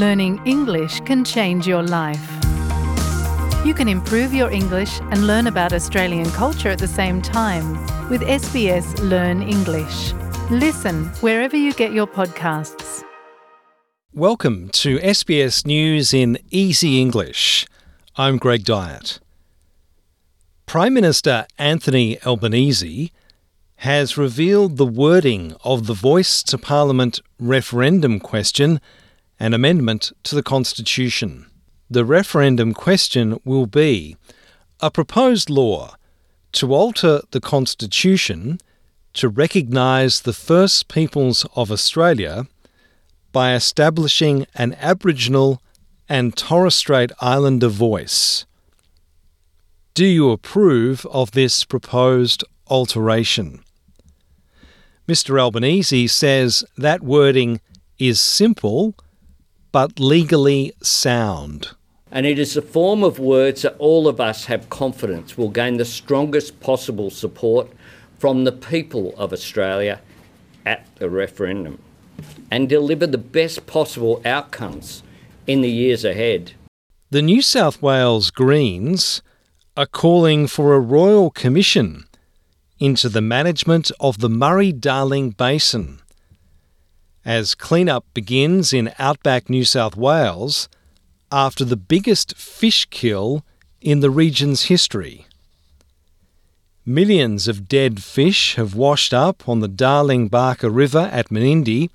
learning English can change your life. You can improve your English and learn about Australian culture at the same time with SBS Learn English. Listen wherever you get your podcasts. Welcome to SBS News in Easy English. I'm Greg Dyett. Prime Minister Anthony Albanese has revealed the wording of the Voice to Parliament referendum question and amendment to the Constitution. The referendum question will be a proposed law to alter the Constitution to recognise the First Peoples of Australia by establishing an Aboriginal and Torres Strait Islander voice. Do you approve of this proposed alteration? Mr. Albanese says that wording is simple but legally sound. And it is a form of words that all of us have confidence will gain the strongest possible support from the people of Australia at the referendum and deliver the best possible outcomes in the years ahead. The New South Wales Greens are calling for a royal commission into the management of the Murray Darling Basin. As cleanup begins in outback New South Wales after the biggest fish kill in the region's history. Millions of dead fish have washed up on the Darling Baaka River at Menindee,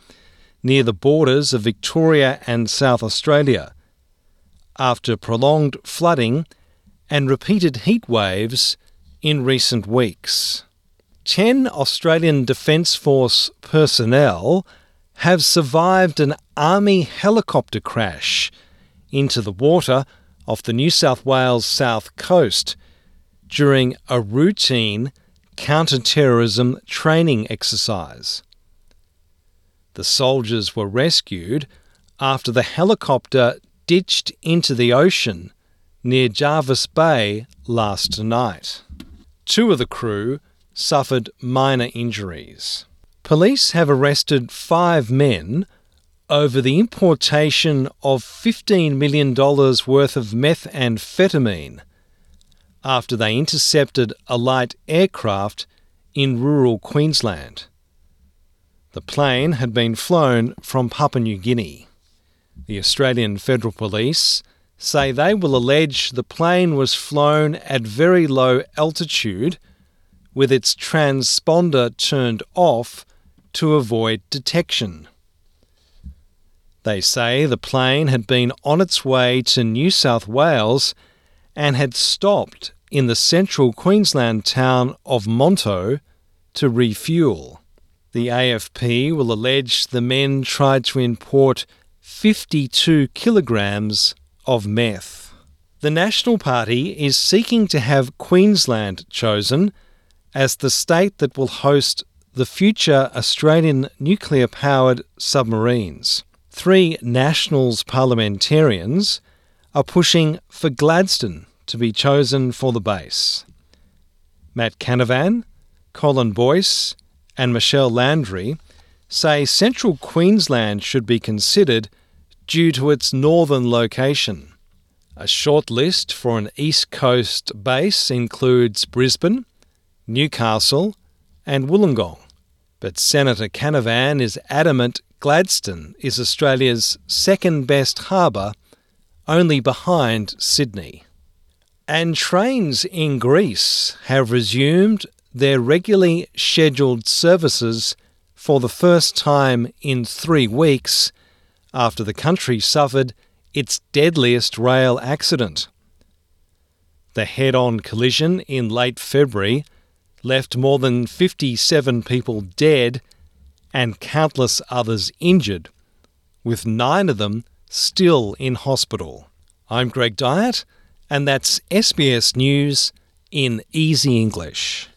near the borders of Victoria and South Australia, after prolonged flooding and repeated heat waves in recent weeks. 10 Australian Defence Force personnel have survived an Army helicopter crash into the water off the New South Wales south coast during a routine counter-terrorism training exercise. The soldiers were rescued after the helicopter ditched into the ocean near Jervis Bay last night. Two of the crew suffered minor injuries. Police have arrested five men over the importation of $15 million worth of methamphetamine after they intercepted a light aircraft in rural Queensland. The plane had been flown from Papua New Guinea. The Australian Federal Police say they will allege the plane was flown at very low altitude with its transponder turned off to avoid detection. They say the plane had been on its way to New South Wales and had stopped in the central Queensland town of Monto to refuel. The AFP will allege the men tried to import 52 kilograms of meth. The National Party is seeking to have Queensland chosen as the state that will host the future Australian nuclear powered submarines. Three Nationals parliamentarians are pushing for Gladstone to be chosen for the base. Matt Canavan, Colin Boyce, and Michelle Landry say central Queensland should be considered due to its northern location. A short list for an East Coast base includes Brisbane, Newcastle, and Wollongong. But Senator Canavan is adamant Gladstone is Australia's second best harbour, only behind Sydney. And trains in Greece have resumed their regularly scheduled services for the first time in three weeks after the country suffered its deadliest rail accident. The head on collision in late February left more than 57 people dead and countless others injured, with nine of them still in hospital. I'm Greg Dyett, and that's SBS News in Easy English.